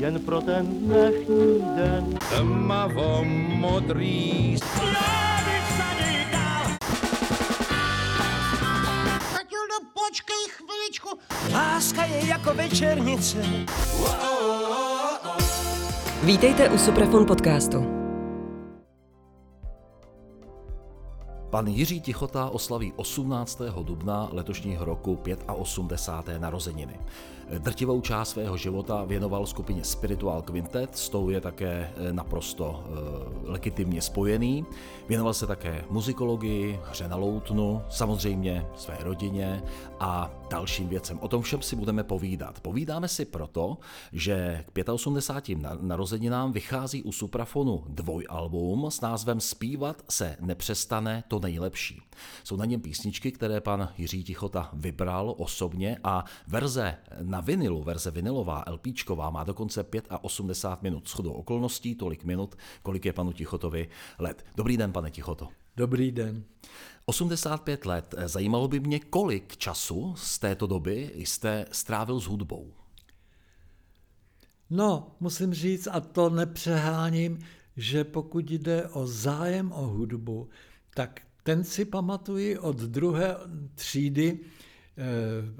jen pro ten dnešní den. Tmavo modrý Matildo, počkej chviličku. Láska je jako večernice. Vítejte u Suprafon podcastu. Pan Jiří Tichota oslaví 18. dubna letošního roku 85. narozeniny. Drtivou část svého života věnoval skupině Spiritual Quintet, s tou je také eh, naprosto e, legitimně spojený. Věnoval se také muzikologii, hře na loutnu, samozřejmě své rodině a dalším věcem. O tom všem si budeme povídat. Povídáme si proto, že k 85. narozeninám vychází u Suprafonu dvojalbum s názvem Spívat se nepřestane to nejlepší. Jsou na něm písničky, které pan Jiří Tichota vybral osobně a verze na vinilu, verze vinilová, LPčková, má dokonce 85 minut shodou okolností, tolik minut, kolik je panu Tichotovi let. Dobrý den, pane Tichoto. Dobrý den. 85 let. Zajímalo by mě, kolik času z této doby jste strávil s hudbou? No, musím říct, a to nepřeháním, že pokud jde o zájem o hudbu, tak ten si pamatuji od druhé třídy,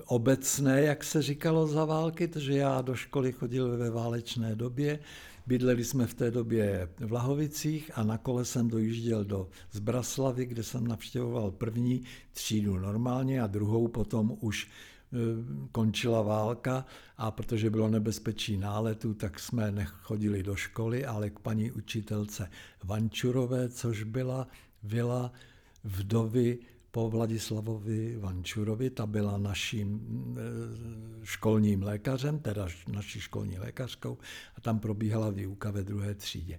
obecné, jak se říkalo za války, protože já do školy chodil ve válečné době, bydleli jsme v té době v Lahovicích a na kole jsem dojížděl do Zbraslavy, kde jsem navštěvoval první třídu normálně a druhou potom už eh, končila válka. A protože bylo nebezpečí náletu, tak jsme nechodili do školy, ale k paní učitelce Vančurové, což byla vila vdovy po Vladislavovi Vančurovi, ta byla naším e, školním lékařem, teda naší školní lékařkou, a tam probíhala výuka ve druhé třídě.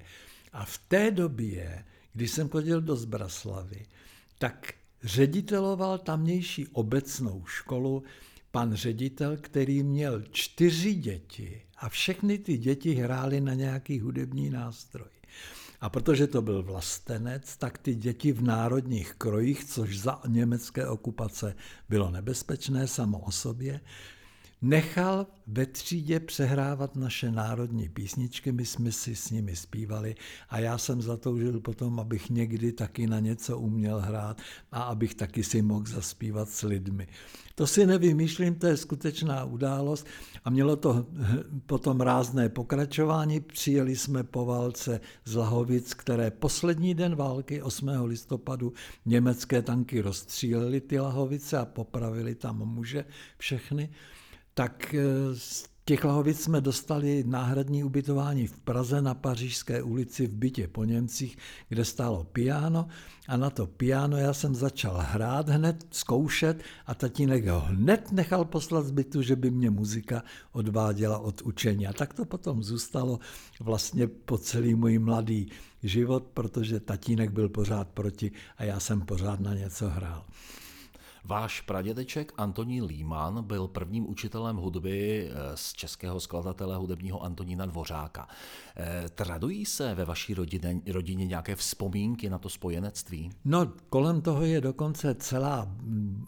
A v té době, když jsem chodil do Zbraslavy, tak řediteloval tamnější obecnou školu pan ředitel, který měl čtyři děti a všechny ty děti hrály na nějaký hudební nástroj. A protože to byl vlastenec, tak ty děti v národních krojích, což za německé okupace bylo nebezpečné samo o sobě, nechal ve třídě přehrávat naše národní písničky, my jsme si s nimi zpívali a já jsem zatoužil potom, abych někdy taky na něco uměl hrát a abych taky si mohl zaspívat s lidmi. To si nevymýšlím, to je skutečná událost a mělo to potom rázné pokračování. Přijeli jsme po válce z Lahovic, které poslední den války 8. listopadu německé tanky rozstřílely ty Lahovice a popravili tam muže všechny tak eh, z těch Lahovic jsme dostali náhradní ubytování v Praze na Pařížské ulici v bytě po Němcích, kde stálo piano a na to piano já jsem začal hrát hned, zkoušet a tatínek ho hned nechal poslat z bytu, že by mě muzika odváděla od učení. A tak to potom zůstalo vlastně po celý můj mladý život, protože tatínek byl pořád proti a já jsem pořád na něco hrál. Váš pradědeček Antonín Líman byl prvním učitelem hudby eh, z českého skladatele hudebního Antonína Dvořáka. Eh, tradují se ve vaší rodině, rodině nějaké vzpomínky na to spojenectví? No, kolem toho je dokonce celá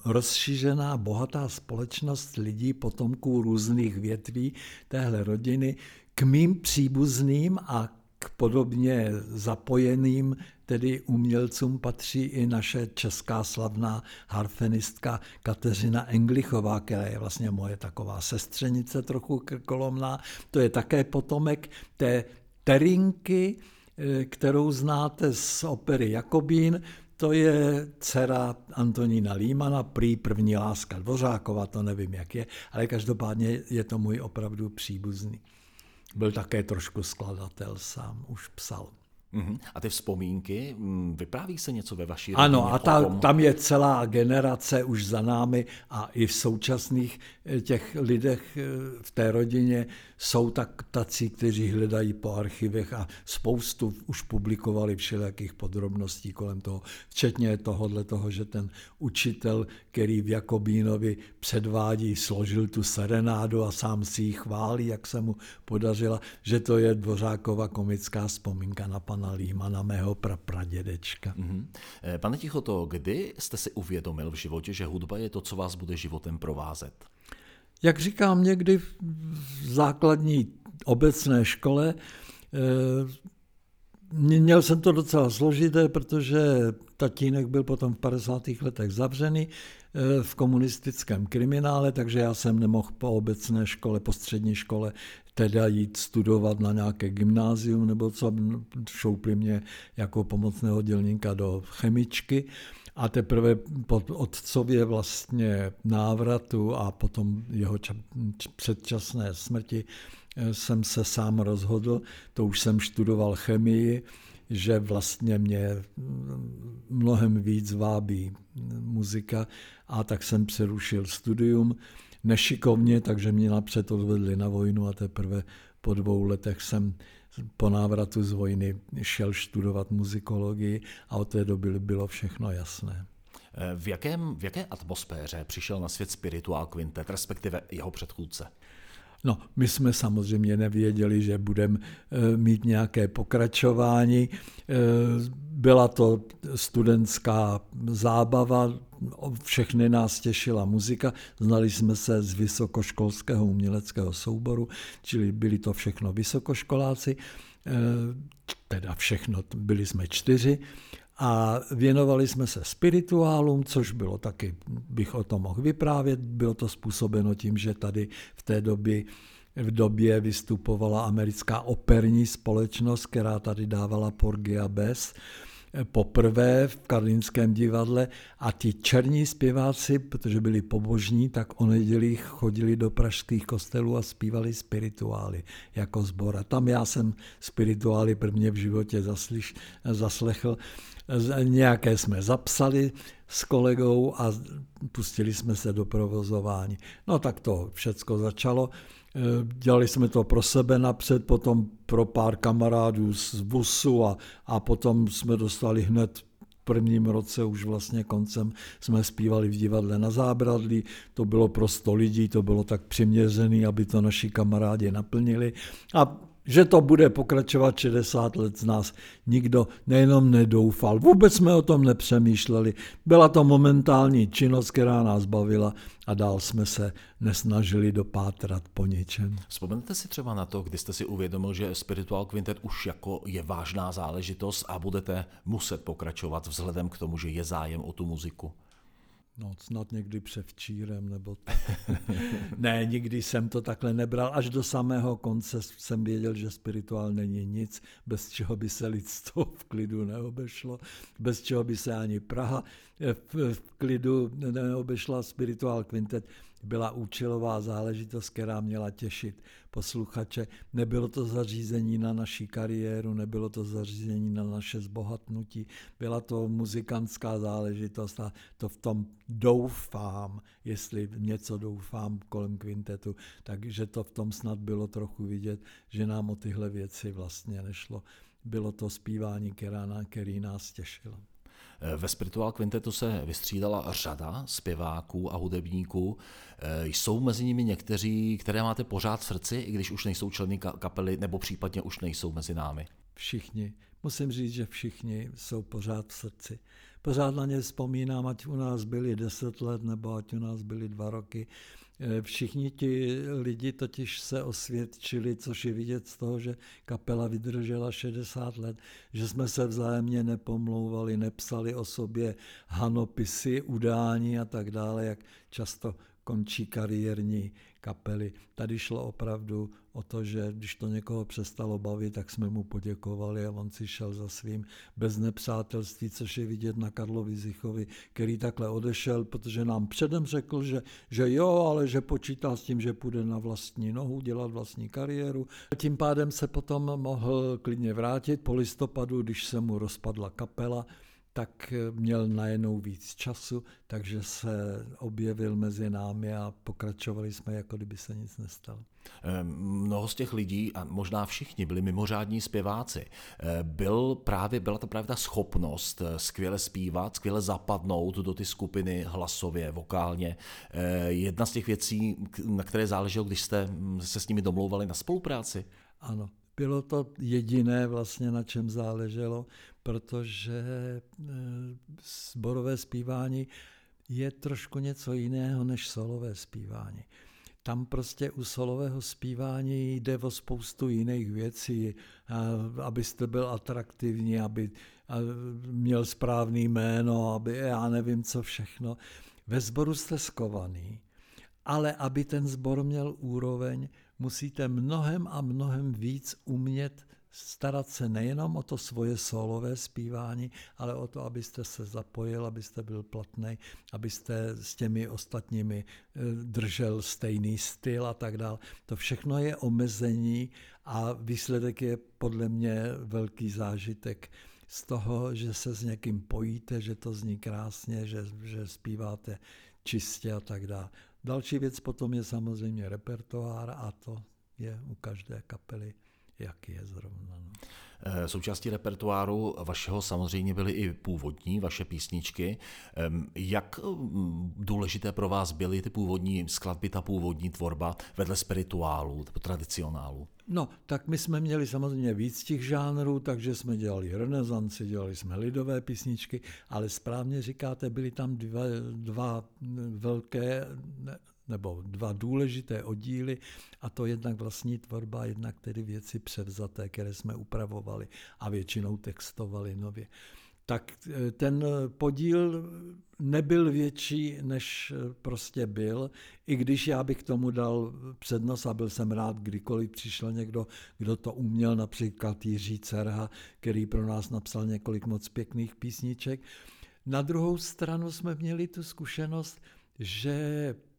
rozšířená, bohatá společnost lidí, potomků různých větví téhle rodiny, k mým příbuzným a podobně zapojeným tedy umělcům patří i naše česká slavná harfenistka Kateřina Englichová, která je vlastně moje taková sestřenice trochu krkolomná. To je také potomek té Terinky, eh, kterou znáte z opery Jakobín, to je dcera Antonína Límana, prý první láska Dvořákova, to nevím, jak je, ale každopádně je to můj opravdu příbuzný. Byl také trošku skladatel sám, už psal. Uh-huh. A ty vzpomínky, mm, vypráví se něco ve vaší rodině? Ano, a ta, tam je celá generace už za námi a i v současných eh, těch lidech eh, v té rodině jsou tak tací, kteří hledají po archivech a spoustu už publikovali všelijakých podrobností kolem toho, včetně tohohle toho, že ten učitel, který v Jakobínovi předvádí, složil tu serenádu a sám si ji chválí, jak se mu podařila, že to je Dvořákova komická vzpomínka na pana Límana, mého prapradědečka. Mm-hmm. Pane Tichoto, kdy jste si uvědomil v životě, že hudba je to, co vás bude životem provázet? Jak říkám, někdy v základní obecné škole. Měl jsem to docela složité, protože tatínek byl potom v 50. letech zavřený v komunistickém kriminále, takže já jsem nemohl po obecné škole, po střední škole teda jít studovat na nějaké gymnázium nebo co, šoupli mě jako pomocného dělníka do chemičky. A teprve po otcově vlastně návratu a potom jeho předčasné smrti eh, jsem se sám rozhodl, to už jsem studoval chemii, že vlastně mě mm, mnohem víc vábí muzika a tak jsem přerušil studium nešikovně, takže mě napřed odvedli na vojnu a teprve po dvou letech jsem po návratu z vojny šel studovat muzikologii a od té doby bylo všechno jasné. V, jakém, v jaké atmosféře přišel na svět Spiritual Quintet, respektive jeho předchůdce? No, my jsme samozřejmě nevěděli, že budeme eh, mít nějaké pokračování. Eh, byla to studentská zábava, všechny nás těšila muzika, znali jsme se z vysokoškolského uměleckého souboru, čili byli to všechno vysokoškoláci, eh, teda všechno, byli jsme čtyři a věnovali jsme se spirituálům, což bylo taky, bych o tom mohl vyprávět, bylo to způsobeno tím, že tady v té době v době vystupovala americká operní společnost, která tady dávala Porgy a Bess poprvé v Karlínském divadle a ti černí zpěváci, protože byli pobožní, tak o nedělích chodili do pražských kostelů a zpívali spirituály jako zbor. A tam já jsem spirituály prvně v životě zaslyš, zaslechl. Nějaké jsme zapsali s kolegou a pustili jsme se do provozování. No tak to všecko začalo. Eh, dělali jsme to pro sebe napřed, potom pro pár kamarádů z VUSu a, a potom jsme dostali hned v prvním roce, už vlastně koncem, jsme zpívali v divadle na Zábradlí, to bylo pro 100 lidí, to bylo tak přiměřené, aby to naši kamarádi naplnili. A že to bude pokračovat 60 let z nás. Nikdo nejenom nedoufal, vůbec jsme o tom nepřemýšleli. Byla to momentální činnost, která nás bavila a dál jsme se nesnažili dopátrat po něčem. Vzpomenete si třeba na to, kdy jste si uvědomil, že Spiritual Quintet už jako je vážná záležitost a budete muset pokračovat vzhledem k tomu, že je zájem o tu muziku? No, snad někdy převčírem, nebo tak. ne, nikdy jsem to takhle nebral. Až do samého konce jsem věděl, že spirituál není nic, bez čeho by se lidstvo v klidu neobešlo, bez čeho by se ani Praha v, v klidu neobešla. Spirituál Quintet byla účelová záležitost, která měla těšit posluchače. Nebylo to zařízení na naší kariéru, nebylo to zařízení na naše zbohatnutí, byla to muzikantská záležitost a to v tom doufám, jestli něco doufám kolem kvintetu, takže to v tom snad bylo trochu vidět, že nám o tyhle věci vlastně nešlo. Bylo to zpívání, která, který nás těšilo. Ve Spiritual Quintetu se vystřídala řada zpěváků a hudebníků. Eh, jsou mezi nimi někteří, které máte pořád v srdci, i když už nejsou členy kapely, nebo případně už nejsou mezi námi? Všichni. Musím říct, že všichni jsou pořád v srdci. Pořád na ně vzpomínám, ať u nás byli deset let, nebo ať u nás byli dva roky. Eh, všichni ti lidi totiž se osvědčili, což je vidět z toho, že kapela vydržela 60 let, že jsme se vzájemně nepomlouvali, nepsali o sobě hanopisy, udání a tak dále, jak často končí kariérní kapely. Tady šlo opravdu o to, že když to někoho přestalo bavit, tak jsme mu poděkovali a on si šel za svým bez nepřátelství, což je vidět na Karlovi Zichovi, který takhle odešel, protože nám předem řekl, že, že jo, ale že počítá s tím, že půjde na vlastní nohu, dělat vlastní kariéru. Tím pádem se potom mohl klidně vrátit po listopadu, když se mu rozpadla kapela, tak měl najednou víc času, takže se objevil mezi námi a pokračovali jsme, jako kdyby se nic nestalo. Ehm, mnoho z těch lidí, a možná všichni, byli mimořádní zpěváci. Ehm, byl právě, byla to právě ta schopnost eh, skvěle zpívat, skvěle zapadnout do ty skupiny hlasově, vokálně. Ehm, jedna z těch věcí, na které záleželo, když jste hm, se s nimi domlouvali na spolupráci? Ano, bylo to jediné vlastně, na čem záleželo, protože sborové zpívání je trošku něco jiného než solové zpívání. tam prostě u solového zpívání jde o spoustu jiných věcí, abyste byl atraktivní, aby měl správný jméno, aby já nevím co všechno. Ve sboru jste skovaný, ale aby ten sbor měl úroveň, musíte mnohem a mnohem víc umět starat se nejenom o to svoje solové zpívání, ale o to, abyste se zapojil, abyste byl platný, abyste s těmi ostatními eh, držel stejný styl a tak dále. To všechno je omezení a výsledek je podle mě velký zážitek z toho, že se s někým pojíte, že to zní krásně, že, že zpíváte čistě a tak dále. Další věc potom je samozřejmě repertoár a to je u každé kapely jak je zrovna. No. Eh, součástí repertoáru vašeho samozřejmě byly i původní vaše písničky. Jak mm, důležité pro vás byly ty původní skladby, ta původní tvorba vedle spirituálu, tradicionálu? No, tak my jsme měli samozřejmě víc těch žánrů, takže jsme dělali renesanci, dělali jsme lidové písničky, ale správně říkáte, byly tam dva, dva velké nebo dva důležité oddíly, a to jednak vlastní tvorba, jednak tedy věci převzaté, které jsme upravovali a většinou textovali nově. Tak e, ten podíl nebyl větší, než prostě byl, i když já bych tomu dal přednost a byl jsem rád, kdykoliv přišel někdo, kdo to uměl, například Jiří Cerha, který pro nás napsal několik moc pěkných písniček. Na druhou stranu jsme měli tu zkušenost, že Eh,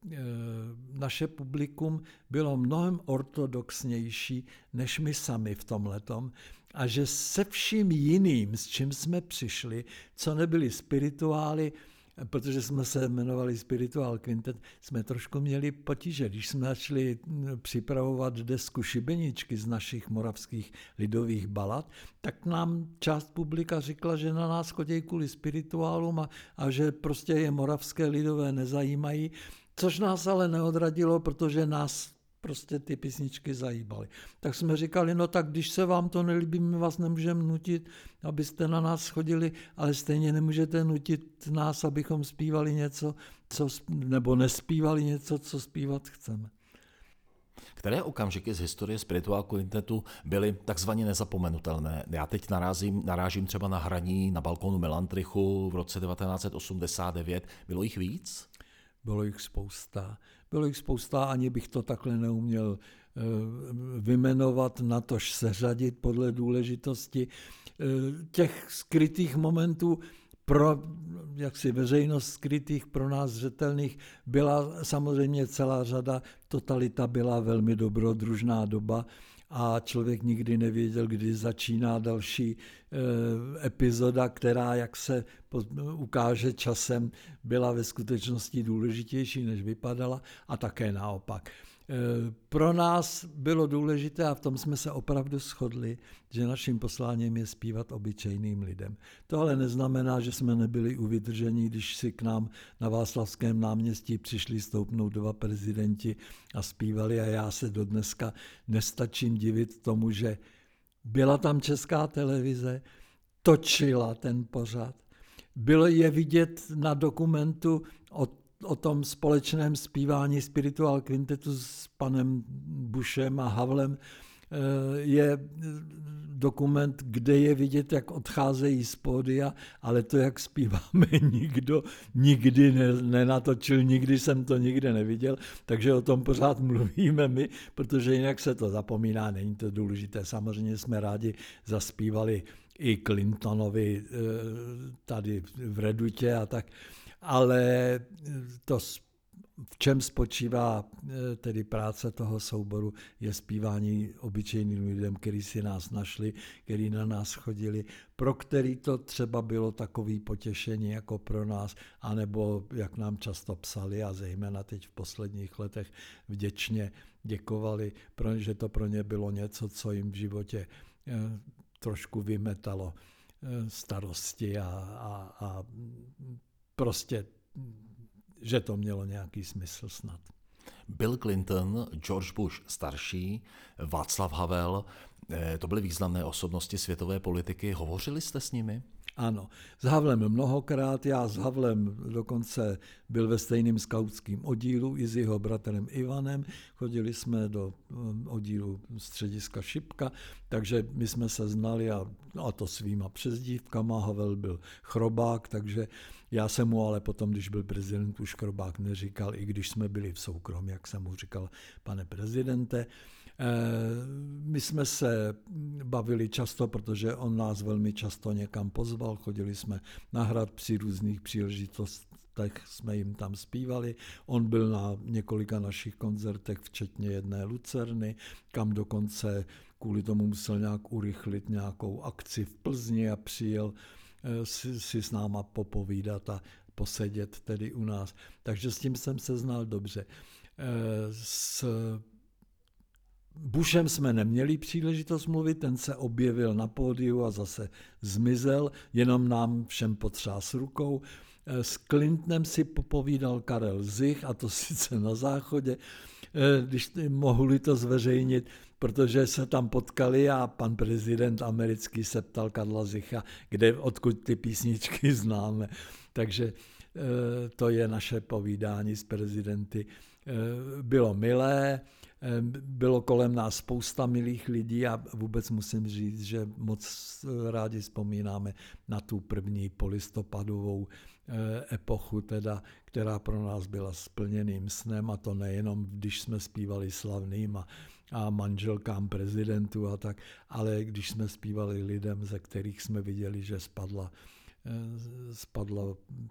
naše publikum bylo mnohem ortodoxnější než my sami v tom letom a že se vším jiným, s čím jsme přišli, co nebyli spirituály, protože jsme se jmenovali Spiritual Quintet, jsme trošku měli potíže. Když jsme začali připravovat desku šibeničky z našich moravských lidových balad, tak nám část publika říkala, že na nás chodí kvůli spirituálům a, a že prostě je moravské lidové nezajímají Což nás ale neodradilo, protože nás prostě ty písničky zajíbaly. Tak jsme říkali, no tak když se vám to nelíbí, my vás nemůžeme nutit, abyste na nás chodili, ale stejně nemůžete nutit nás, abychom zpívali něco, co, nebo nespívali něco, co zpívat chceme. Které okamžiky z historie Spiritual Quintetu byly takzvaně nezapomenutelné? Já teď narazím, narážím třeba na hraní na balkonu Melantrichu v roce 1989. Bylo jich víc? Bylo jich spousta. Bylo jich spousta, ani bych to takhle neuměl eh, vymenovat, natož seřadit podle důležitosti. Eh, těch skrytých momentů pro jaksi veřejnost skrytých pro nás zřetelných byla samozřejmě celá řada. Totalita byla velmi dobrodružná doba a člověk nikdy nevěděl, kdy začíná další eh, epizoda, která, jak se ukáže časem, byla ve skutečnosti důležitější, než vypadala a také naopak. Eh, pro nás bylo důležité, a v tom jsme se opravdu shodli, že naším posláním je zpívat obyčejným lidem. To ale neznamená, že jsme nebyli uvydržení, když si k nám na Václavském náměstí přišli stoupnout dva prezidenti a zpívali a já se do dneska nestačím divit tomu, že byla tam česká televize, točila ten pořad, bylo je vidět na dokumentu od o tom společném zpívání Spiritual Quintetu s panem Bushem a Havlem eh, je dokument, kde je vidět, jak odcházejí z pódia, ale to, jak zpíváme, nikdo nikdy nenatočil, nikdy jsem to nikde neviděl, takže o tom pořád mluvíme my, protože jinak se to zapomíná, není to důležité. Samozřejmě jsme rádi zaspívali i Clintonovi eh, tady v Redutě a tak ale to, v čem spočívá eh, tedy práce toho souboru, je zpívání obyčejným lidem, který si nás našli, který na nás chodili, pro který to třeba bylo takový potěšení jako pro nás, anebo jak nám často psali a zejména teď v posledních letech vděčně děkovali, že to pro ně bylo něco, co jim v životě eh, trošku vymetalo eh, starosti a, a, a prostě, že to mělo nějaký smysl snad. Bill Clinton, George Bush starší, Václav Havel, eh, to byly významné osobnosti světové politiky. Hovořili jste s nimi? Ano, s Havlem mnohokrát, já s Havlem dokonce byl ve stejném skautském oddílu i s jeho bratrem Ivanem, chodili jsme do um, oddílu střediska Šipka, takže my jsme se znali a, a to svýma přezdívkama, Havel byl chrobák, takže já jsem mu ale potom, když byl prezident, už chrobák neříkal, i když jsme byli v soukromí, jak jsem mu říkal, pane prezidente, my jsme se bavili často, protože on nás velmi často někam pozval, chodili jsme na hrad při různých příležitostech, jsme jim tam zpívali. On byl na několika našich koncertech, včetně jedné Lucerny, kam dokonce kvůli tomu musel nějak urychlit nějakou akci v Plzni a přijel eh, si, si s náma popovídat a posedět tedy u nás. Takže s tím jsem se znal dobře. Eh, s Bushem jsme neměli příležitost mluvit, ten se objevil na pódiu a zase zmizel, jenom nám všem potřás rukou. Eh, s Clintonem si popovídal Karel Zich, a to sice na záchodě, eh, když mohli to zveřejnit, protože se tam potkali a pan prezident americký se ptal Karla Zicha, kde, odkud ty písničky známe. Takže eh, to je naše povídání s prezidenty. Bylo milé, bylo kolem nás spousta milých lidí a vůbec musím říct, že moc rádi vzpomínáme na tu první polistopadovou eh, epochu, teda, která pro nás byla splněným snem a to nejenom, když jsme zpívali slavným a, a manželkám prezidentů a tak, ale když jsme zpívali lidem, ze kterých jsme viděli, že spadla spadla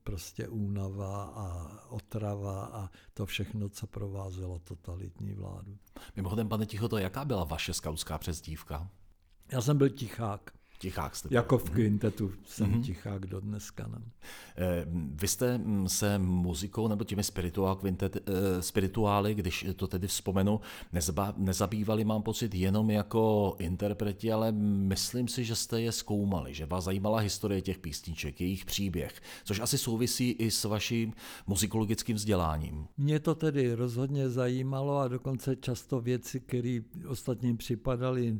prostě únava a otrava a to všechno, co provázelo totalitní vládu. Mimochodem, pane Tichoto, jaká byla vaše skautská přezdívka? Já jsem byl tichák. Tichák jste. Jako v kvintetu jsem mm-hmm. tichák do dneska. Ne? Eh, vy jste mm, se muzikou nebo těmi spirituál, kvintet, eh, spirituály, když to tedy vzpomenu, nezba, nezabývali, mám pocit, jenom jako interpreti, ale myslím si, že jste je zkoumali, že vás zajímala historie těch písniček, jejich příběh, což asi souvisí i s vaším muzikologickým vzděláním. Mě to tedy rozhodně zajímalo a dokonce často věci, které ostatním připadaly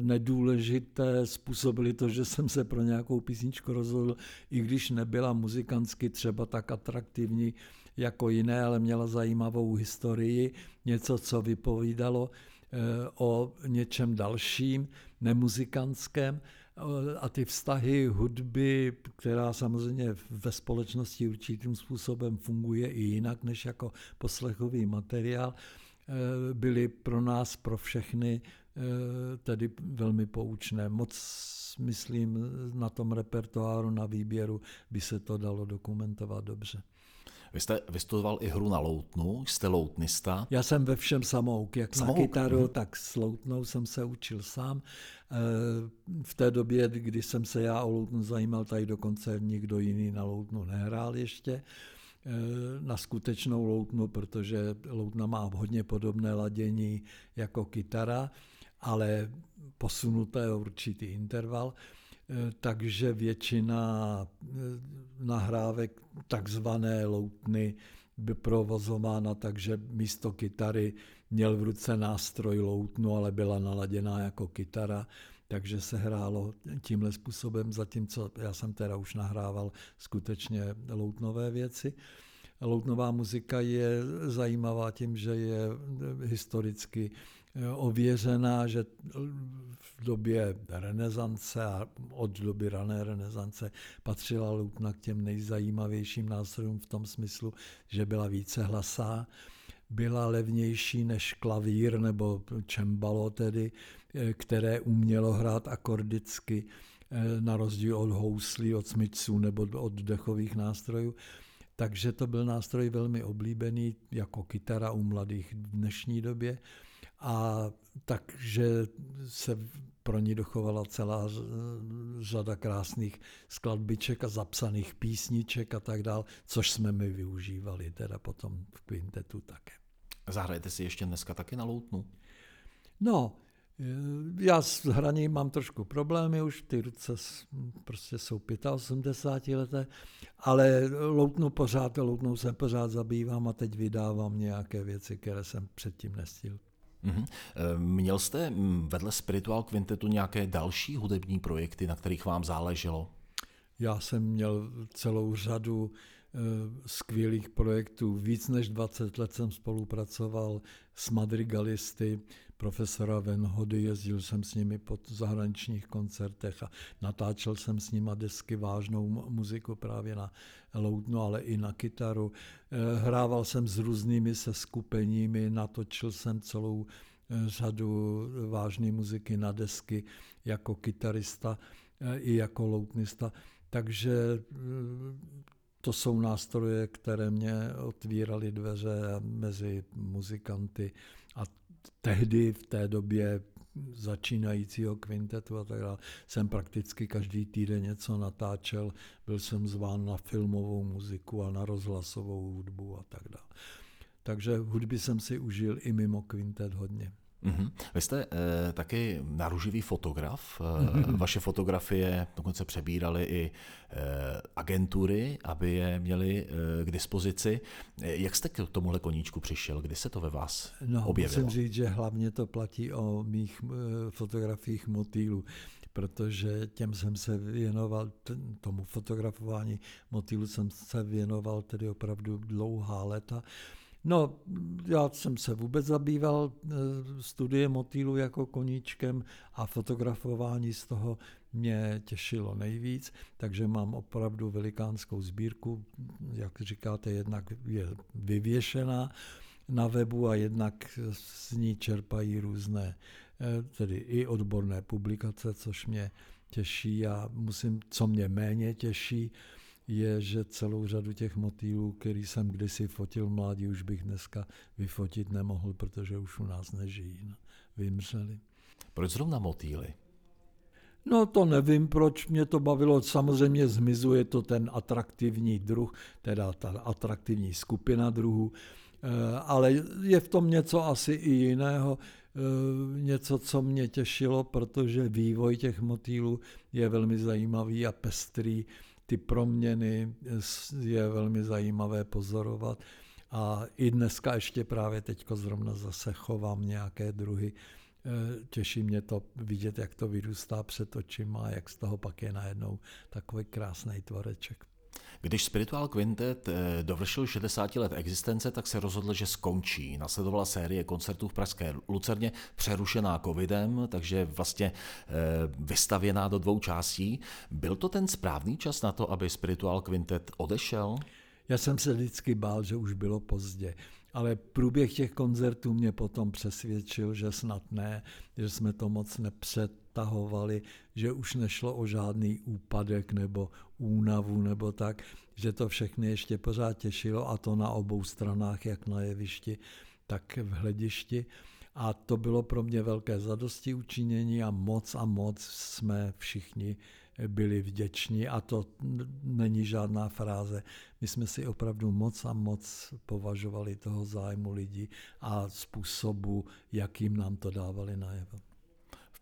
nedůležité, způsobily to, že jsem se pro nějakou písničku rozhodl, i když nebyla muzikantsky třeba tak atraktivní jako jiné, ale měla zajímavou historii, něco, co vypovídalo eh, o něčem dalším, nemuzikantském. Eh, a ty vztahy hudby, která samozřejmě ve společnosti určitým způsobem funguje i jinak než jako poslechový materiál, byly pro nás, pro všechny Eh, tedy velmi poučné. Moc myslím, na tom repertoáru, na výběru by se to dalo dokumentovat dobře. Vy jste vystudoval i hru na loutnu, jste loutnista. Já jsem ve všem samouk, jak samouk. na kytaru, hmm. tak s loutnou jsem se učil sám. Eh, v té době, kdy jsem se já o loutnu zajímal, tady dokonce nikdo jiný na loutnu nehrál ještě eh, na skutečnou loutnu, protože loutna má hodně podobné ladění jako kytara ale posunuté určitý interval, eh, takže většina eh, nahrávek takzvané loutny by provozována tak, že místo kytary měl v ruce nástroj loutnu, ale byla naladěná jako kytara, takže se hrálo tímhle způsobem, zatímco já jsem teda už nahrával skutečně loutnové věci. Loutnová muzika je zajímavá tím, že je historicky ověřená, že v době renesance a od doby rané renesance patřila lutna k těm nejzajímavějším nástrojům v tom smyslu, že byla více hlasá, byla levnější než klavír nebo čembalo tedy, které umělo hrát akordicky na rozdíl od houslí, od smyčců nebo od dechových nástrojů. Takže to byl nástroj velmi oblíbený jako kytara u mladých v dnešní době. A takže se pro ní dochovala celá řada krásných skladbiček a zapsaných písniček a tak dál, což jsme my využívali teda potom v kvintetu také. Zahrajete si ještě dneska taky na loutnu? No, já s hraním mám trošku problémy, už ty ruce prostě jsou 85 leté, ale loutnu pořád, loutnou se pořád zabývám a teď vydávám nějaké věci, které jsem předtím nestihl. Mm-hmm. Měl jste mm, vedle Spiritual Quintetu nějaké další hudební projekty, na kterých vám záleželo? Já jsem měl celou řadu eh, skvělých projektů. Víc než 20 let jsem spolupracoval s madrigalisty profesora Venhody, jezdil jsem s nimi po zahraničních koncertech a natáčel jsem s nimi desky vážnou muziku právě na loutno, ale i na kytaru. Eh, hrával jsem s různými se skupeními, natočil jsem celou eh, řadu vážné muziky na desky jako kytarista i jako loutnista. Takže to jsou nástroje, které mě otvíraly dveře mezi muzikanty tehdy v té době začínajícího kvintetu a tak dále, jsem prakticky každý týden něco natáčel, byl jsem zván na filmovou muziku a na rozhlasovou hudbu a tak dále. Takže hudby jsem si užil i mimo kvintet hodně. Mm-hmm. Vy jste e, taky naruživý fotograf. Mm-hmm. Vaše fotografie dokonce přebíraly i e, agentury, aby je měli e, k dispozici. Jak jste k tomuhle koníčku přišel? Kdy se to ve vás no, objevilo? Musím říct, že hlavně to platí o mých e, fotografiích motýlů protože těm jsem se věnoval, tomu fotografování motýlu jsem se věnoval tedy opravdu dlouhá léta. No, já jsem se vůbec zabýval eh, studiem motýlu jako koníčkem a fotografování z toho mě těšilo nejvíc, takže mám opravdu velikánskou sbírku, jak říkáte, jednak je vyvěšená na webu a jednak z ní čerpají různé, eh, tedy i odborné publikace, což mě těší a musím, co mě méně těší, je, že celou řadu těch motýlů, který jsem kdysi fotil mládí, už bych dneska vyfotit nemohl, protože už u nás nežijí. No, vymřeli. Proč zrovna motýly? No to nevím, proč mě to bavilo. Samozřejmě zmizuje to ten atraktivní druh, teda ta atraktivní skupina druhů, eh, ale je v tom něco asi i jiného, eh, něco, co mě těšilo, protože vývoj těch motýlů je velmi zajímavý a pestrý ty proměny je velmi zajímavé pozorovat. A i dneska ještě právě teď zrovna zase chovám nějaké druhy. E, těší mě to vidět, jak to vyrůstá před očima a jak z toho pak je najednou takový krásný tvoreček. Když Spiritual Quintet eh, dovršil 60 let existence, tak se rozhodl, že skončí. Nasledovala série koncertů v Pražské Lucerně, přerušená covidem, takže vlastně eh, vystavěná do dvou částí. Byl to ten správný čas na to, aby Spiritual Quintet odešel? Já jsem se vždycky bál, že už bylo pozdě, ale průběh těch koncertů mě potom přesvědčil, že snad ne, že jsme to moc nepřetahovali, že už nešlo o žádný úpadek nebo únavu nebo tak, že to všechny ještě pořád těšilo a to na obou stranách, jak na jevišti, tak v hledišti. A to bylo pro mě velké zadosti učinění a moc a moc jsme všichni byli vděční a to není žádná fráze. My jsme si opravdu moc a moc považovali toho zájmu lidí a způsobu, jakým nám to dávali najevo.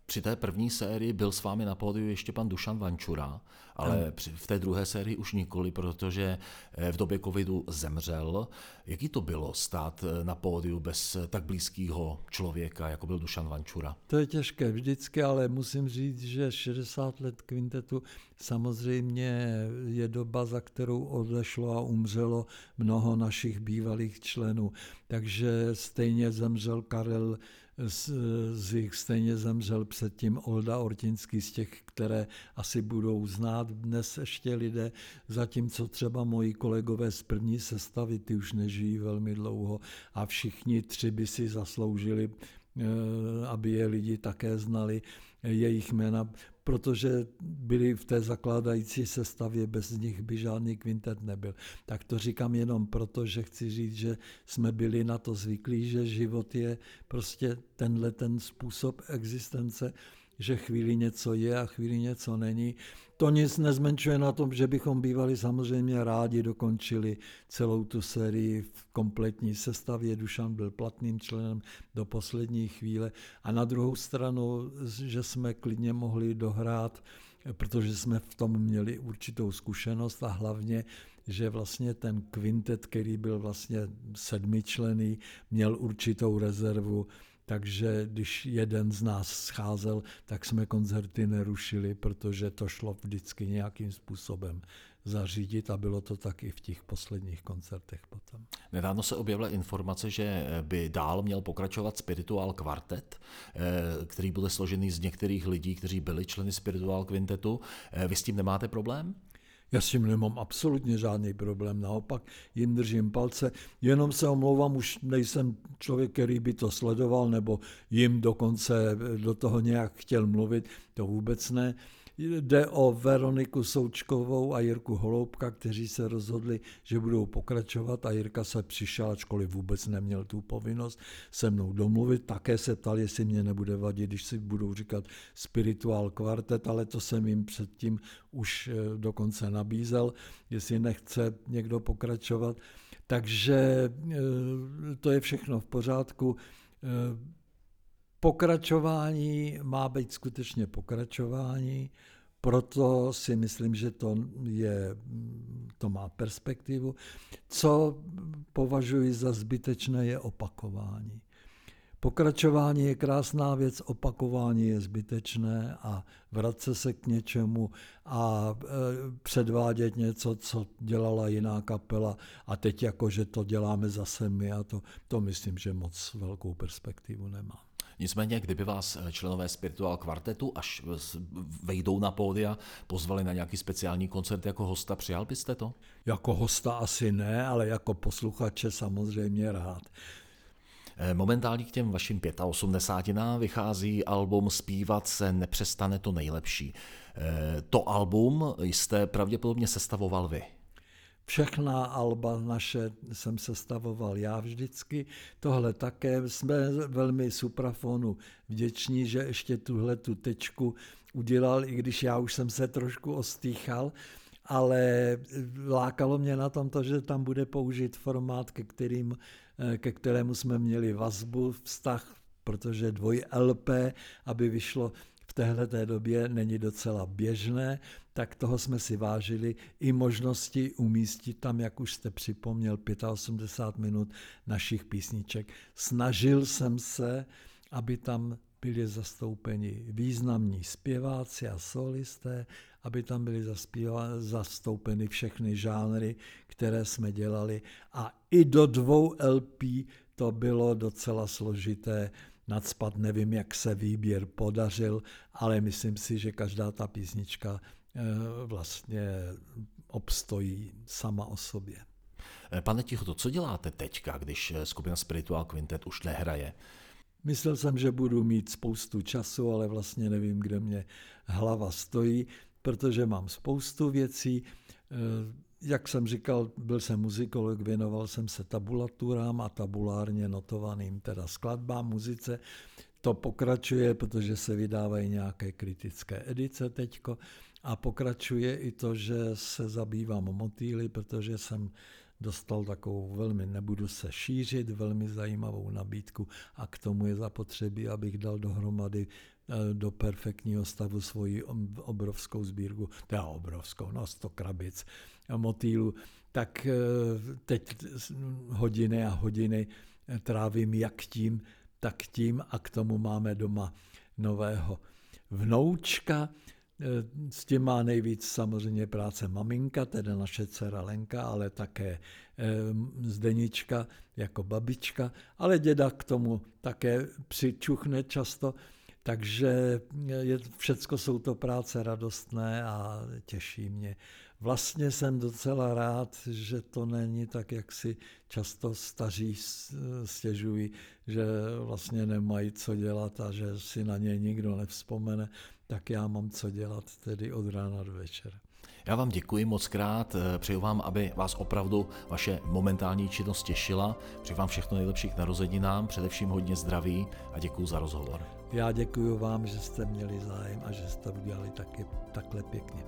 Při té první sérii byl s vámi na pódiu ještě pan Dušan Vančura, ale v té druhé sérii už nikoli, protože eh, v době covidu zemřel. Jaký to bylo stát eh, na pódiu bez eh, tak blízkého člověka, jako byl Dušan Vančura? To je těžké vždycky, ale musím říct, že 60 let kvintetu samozřejmě je doba, za kterou odešlo a umřelo mnoho našich bývalých členů. Takže stejně zemřel Karel z, z jich stejně zemřel předtím Olda Ortinský z těch, které asi budou znát dnes ještě lidé, zatímco třeba moji kolegové z první sestavy, ty už nežijí velmi dlouho a všichni tři by si zasloužili eh, aby je lidi také znali. Jejich jména, protože byli v té zakládající sestavě, bez nich by žádný kvintet nebyl. Tak to říkám jenom proto, že chci říct, že jsme byli na to zvyklí, že život je prostě tenhle ten způsob existence, že chvíli něco je a chvíli něco není. To nic nezmenšuje na tom, že bychom bývali samozřejmě rádi dokončili celou tu sérii v kompletní sestavě. Dušan byl platným členem do poslední chvíle. A na druhou stranu, že jsme klidně mohli dohrát, protože jsme v tom měli určitou zkušenost a hlavně, že vlastně ten kvintet, který byl vlastně sedmičlený, měl určitou rezervu takže když jeden z nás scházel, tak jsme koncerty nerušili, protože to šlo vždycky nějakým způsobem zařídit a bylo to tak i v těch posledních koncertech potom. Nedávno se objevila informace, že by dál měl pokračovat Spiritual Quartet, eh, který bude složený z některých lidí, kteří byli členy Spiritual Quintetu. Eh, vy s tím nemáte problém? Já s tím nemám absolutně žádný problém, naopak jim držím palce, jenom se omlouvám, už nejsem člověk, který by to sledoval, nebo jim dokonce do toho nějak chtěl mluvit, to vůbec ne. Jde o Veroniku Součkovou a Jirku Holoubka, kteří se rozhodli, že budou pokračovat a Jirka se přišel, ačkoliv vůbec neměl tu povinnost se mnou domluvit. Také se ptal, jestli mě nebude vadit, když si budou říkat spirituál kvartet, ale to jsem jim předtím už eh, dokonce nabízel, jestli nechce někdo pokračovat. Takže eh, to je všechno v pořádku eh, pokračování má být skutečně pokračování, proto si myslím, že to, je, to má perspektivu. Co považuji za zbytečné, je opakování. Pokračování je krásná věc, opakování je zbytečné a vracet se k něčemu a e, předvádět něco, co dělala jiná kapela a teď jako, že to děláme zase my a to, to myslím, že moc velkou perspektivu nemá. Nicméně, kdyby vás eh, členové Spiritual Quartetu, až vejdou na pódia, pozvali na nějaký speciální koncert jako hosta, přijal byste to? Jako hosta asi ne, ale jako posluchače samozřejmě rád. Eh, momentálně k těm vašim 85 vychází album Zpívat se nepřestane to nejlepší. Eh, to album jste pravděpodobně sestavoval vy. Všechna alba naše jsem sestavoval já vždycky. Tohle také jsme velmi suprafonu vděční, že ještě tuhle tu tečku udělal, i když já už jsem se trošku ostýchal, ale lákalo mě na tom to, že tam bude použít formát, ke, kterým, ke kterému jsme měli vazbu, vztah, protože dvoj LP, aby vyšlo v téhle té době není docela běžné, tak toho jsme si vážili i možnosti umístit tam, jak už jste připomněl, 85 minut našich písniček. Snažil jsem se, aby tam byli zastoupeni významní zpěváci a solisté, aby tam byly zastoupeny všechny žánry, které jsme dělali a i do dvou LP to bylo docela složité nadspat. Nevím, jak se výběr podařil, ale myslím si, že každá ta písnička vlastně obstojí sama o sobě. Eh, pane Tichoto, co děláte teďka, když eh, skupina Spiritual Quintet už nehraje? Myslel jsem, že budu mít spoustu času, ale vlastně nevím, kde mě hlava stojí, protože mám spoustu věcí jak jsem říkal, byl jsem muzikolog, věnoval jsem se tabulaturám a tabulárně notovaným teda skladbám, muzice. To pokračuje, protože se vydávají nějaké kritické edice teďko a pokračuje i to, že se zabývám motýly, protože jsem dostal takovou velmi, nebudu se šířit, velmi zajímavou nabídku a k tomu je zapotřebí, abych dal dohromady eh, do perfektního stavu svoji obrovskou sbírku, teda obrovskou, no sto krabic motýlu, tak eh, teď hodiny a hodiny trávím jak tím, tak tím a k tomu máme doma nového vnoučka. S tím má nejvíc samozřejmě práce maminka, tedy naše dcera Lenka, ale také Zdenička jako babička, ale děda k tomu také přičuchne často, takže je, všecko jsou to práce radostné a těší mě. Vlastně jsem docela rád, že to není tak, jak si často staří stěžují, že vlastně nemají co dělat a že si na ně nikdo nevzpomene, tak já mám co dělat tedy od rána do večera. Já vám děkuji moc krát, přeju vám, aby vás opravdu vaše momentální činnost těšila. Přeju vám všechno nejlepší k narozeninám, především hodně zdraví a děkuji za rozhovor. Já děkuji vám, že jste měli zájem a že jste udělali taky takhle pěkně.